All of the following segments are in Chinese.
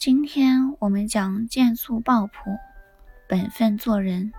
今天我们讲剑素抱朴，本分做人。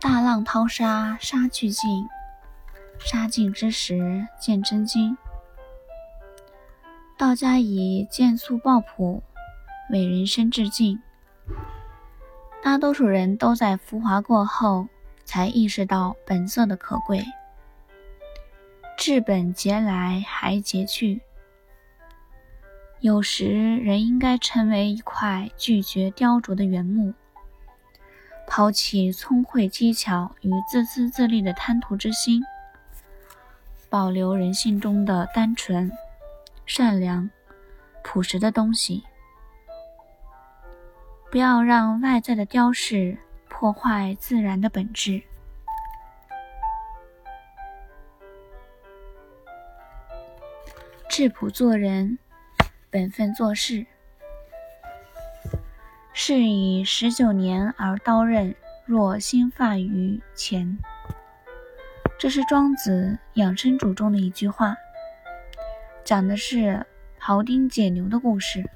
大浪淘沙，沙去尽；沙尽之时，见真经。道家以剑素抱朴为人生致敬。大多数人都在浮华过后，才意识到本色的可贵。治本节来，还节去。有时，人应该成为一块拒绝雕琢的原木，抛弃聪慧机巧与自私自利的贪图之心，保留人性中的单纯、善良、朴实的东西，不要让外在的雕饰破坏自然的本质。质朴做人。本分做事，是以十九年而刀刃若新发于前。这是庄子养生主中的一句话，讲的是庖丁解牛的故事。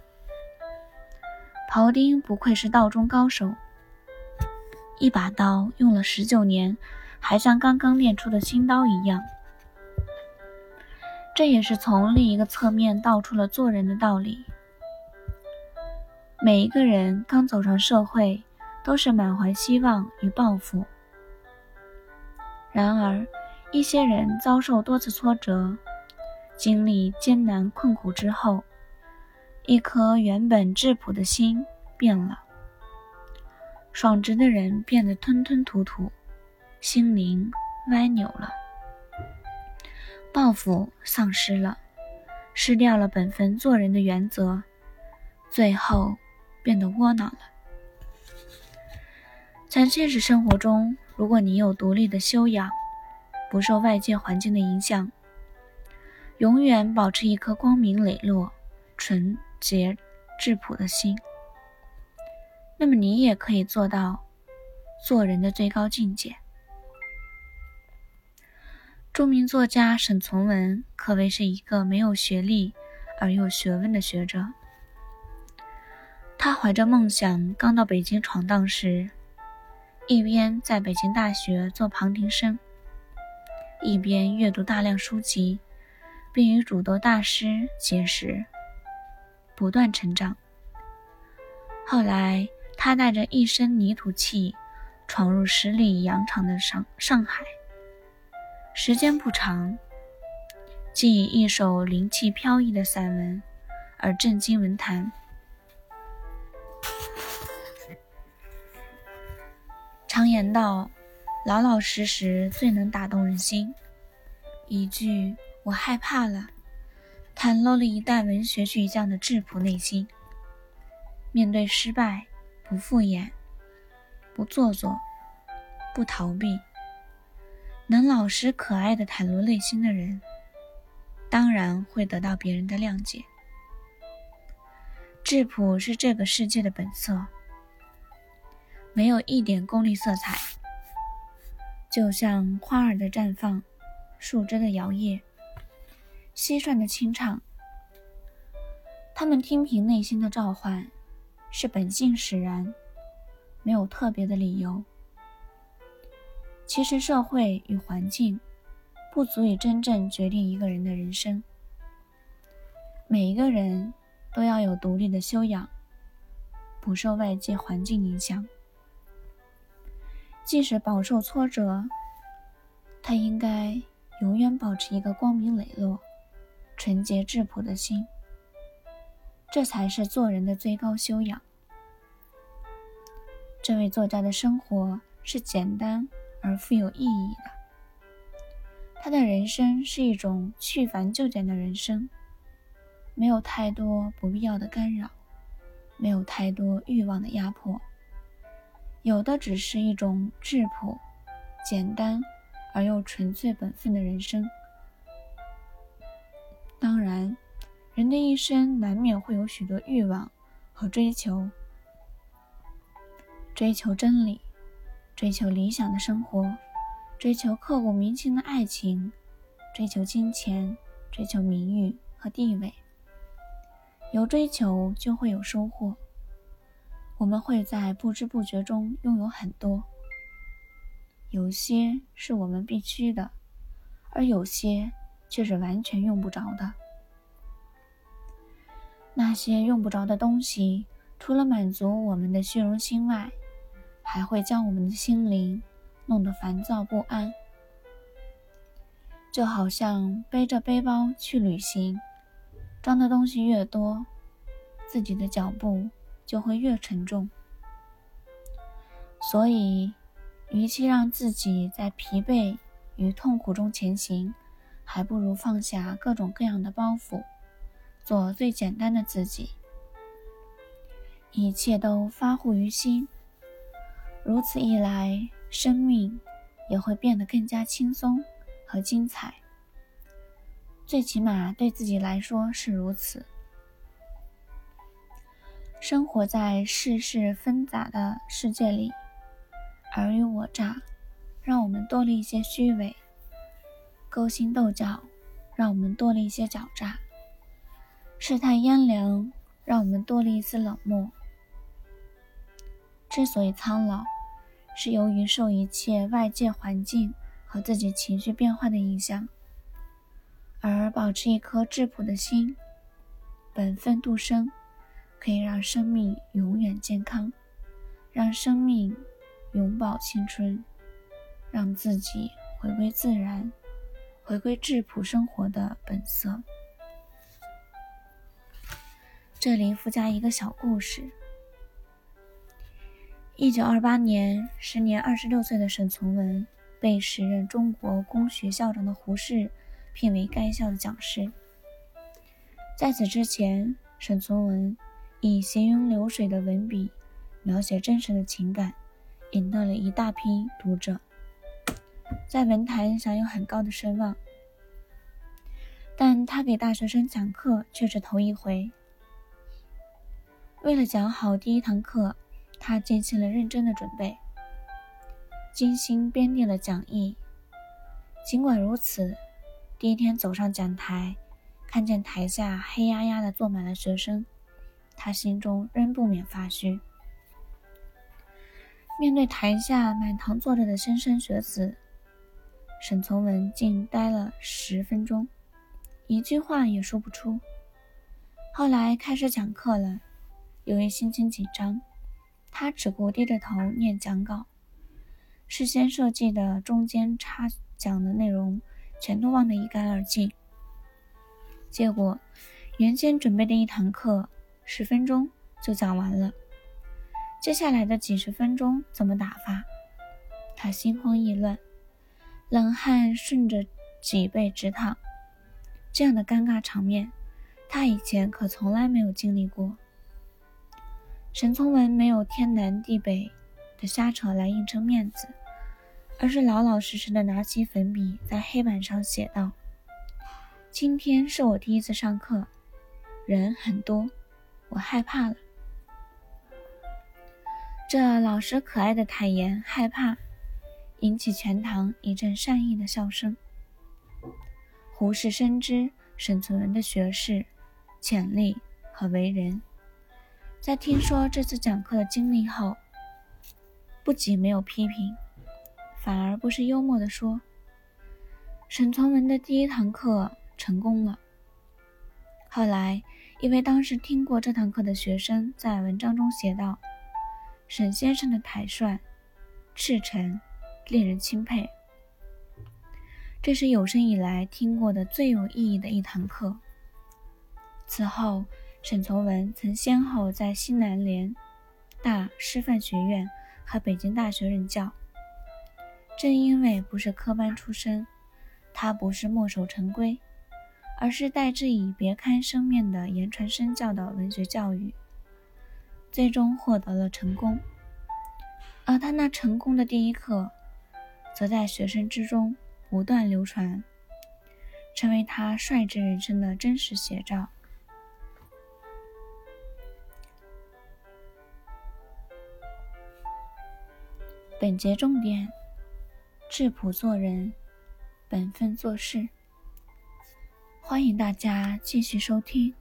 庖丁不愧是道中高手，一把刀用了十九年，还像刚刚练出的新刀一样。这也是从另一个侧面道出了做人的道理。每一个人刚走上社会，都是满怀希望与抱负。然而，一些人遭受多次挫折，经历艰难困苦之后，一颗原本质朴的心变了。爽直的人变得吞吞吐吐，心灵歪扭了。抱负丧失了，失掉了本分做人的原则，最后变得窝囊了。在现实生活中，如果你有独立的修养，不受外界环境的影响，永远保持一颗光明磊落、纯洁质朴的心，那么你也可以做到做人的最高境界。著名作家沈从文可谓是一个没有学历而又学问的学者。他怀着梦想刚到北京闯荡时，一边在北京大学做旁听生，一边阅读大量书籍，并与诸多大师结识，不断成长。后来，他带着一身泥土气，闯入十里洋场的上上海。时间不长，竟以一首灵气飘逸的散文而震惊文坛。常言道：“老老实实最能打动人心。”一句“我害怕了”，袒露了一代文学巨匠的质朴内心。面对失败，不敷衍，不做作，不逃避。能老实可爱的袒露内心的人，当然会得到别人的谅解。质朴是这个世界的本色，没有一点功利色彩。就像花儿的绽放，树枝的摇曳，蟋蟀的清唱，他们听凭内心的召唤，是本性使然，没有特别的理由。其实，社会与环境不足以真正决定一个人的人生。每一个人都要有独立的修养，不受外界环境影响。即使饱受挫折，他应该永远保持一个光明磊落、纯洁质朴的心。这才是做人的最高修养。这位作家的生活是简单。而富有意义的，他的人生是一种去繁就简的人生，没有太多不必要的干扰，没有太多欲望的压迫，有的只是一种质朴、简单而又纯粹本分的人生。当然，人的一生难免会有许多欲望和追求，追求真理。追求理想的生活，追求刻骨铭心的爱情，追求金钱，追求名誉和地位。有追求就会有收获。我们会在不知不觉中拥有很多，有些是我们必须的，而有些却是完全用不着的。那些用不着的东西，除了满足我们的虚荣心外，还会将我们的心灵弄得烦躁不安。就好像背着背包去旅行，装的东西越多，自己的脚步。就会越沉重，所以，与其让自己在疲惫与痛苦中前行，还不如放下各种各样的包袱，做最简单的自己。一切都发乎于心，如此一来，生命也会变得更加轻松和精彩。最起码对自己来说是如此。生活在世事纷杂的世界里，尔虞我诈让我们多了一些虚伪；勾心斗角让我们多了一些狡诈；世态炎凉让我们多了一丝冷漠。之所以苍老，是由于受一切外界环境和自己情绪变化的影响，而保持一颗质朴的心，本分度生。可以让生命永远健康，让生命永葆青春，让自己回归自然，回归质朴生活的本色。这里附加一个小故事：一九二八年，时年二十六岁的沈从文被时任中国工学校长的胡适聘为该校的讲师。在此之前，沈从文。以行云流水的文笔描写真实的情感，赢得了一大批读者，在文坛享有很高的声望。但他给大学生讲课却是头一回。为了讲好第一堂课，他进行了认真的准备，精心编定了讲义。尽管如此，第一天走上讲台，看见台下黑压压的坐满了学生。他心中仍不免发虚。面对台下满堂坐着的莘莘学子，沈从文竟呆了十分钟，一句话也说不出。后来开始讲课了，由于心情紧张，他只顾低着头念讲稿，事先设计的中间插讲的内容全都忘得一干二净。结果，原先准备的一堂课。十分钟就讲完了，接下来的几十分钟怎么打发？他心慌意乱，冷汗顺着脊背直淌。这样的尴尬场面，他以前可从来没有经历过。沈从文没有天南地北的瞎扯来硬撑面子，而是老老实实的拿起粉笔在黑板上写道：“今天是我第一次上课，人很多。”我害怕了。这老实可爱的坦言害怕，引起全堂一阵善意的笑声。胡适深知沈从文的学识、潜力和为人，在听说这次讲课的经历后，不仅没有批评，反而不是幽默地说：“沈从文的第一堂课成功了。”后来。一位当时听过这堂课的学生在文章中写道：“沈先生的坦率、赤诚，令人钦佩。这是有生以来听过的最有意义的一堂课。”此后，沈从文曾先后在西南联大师范学院和北京大学任教。正因为不是科班出身，他不是墨守成规。而是代之以别开生面的言传身教的文学教育，最终获得了成功。而他那成功的第一课，则在学生之中不断流传，成为他率直人生的真实写照。本节重点：质朴做人，本分做事。欢迎大家继续收听。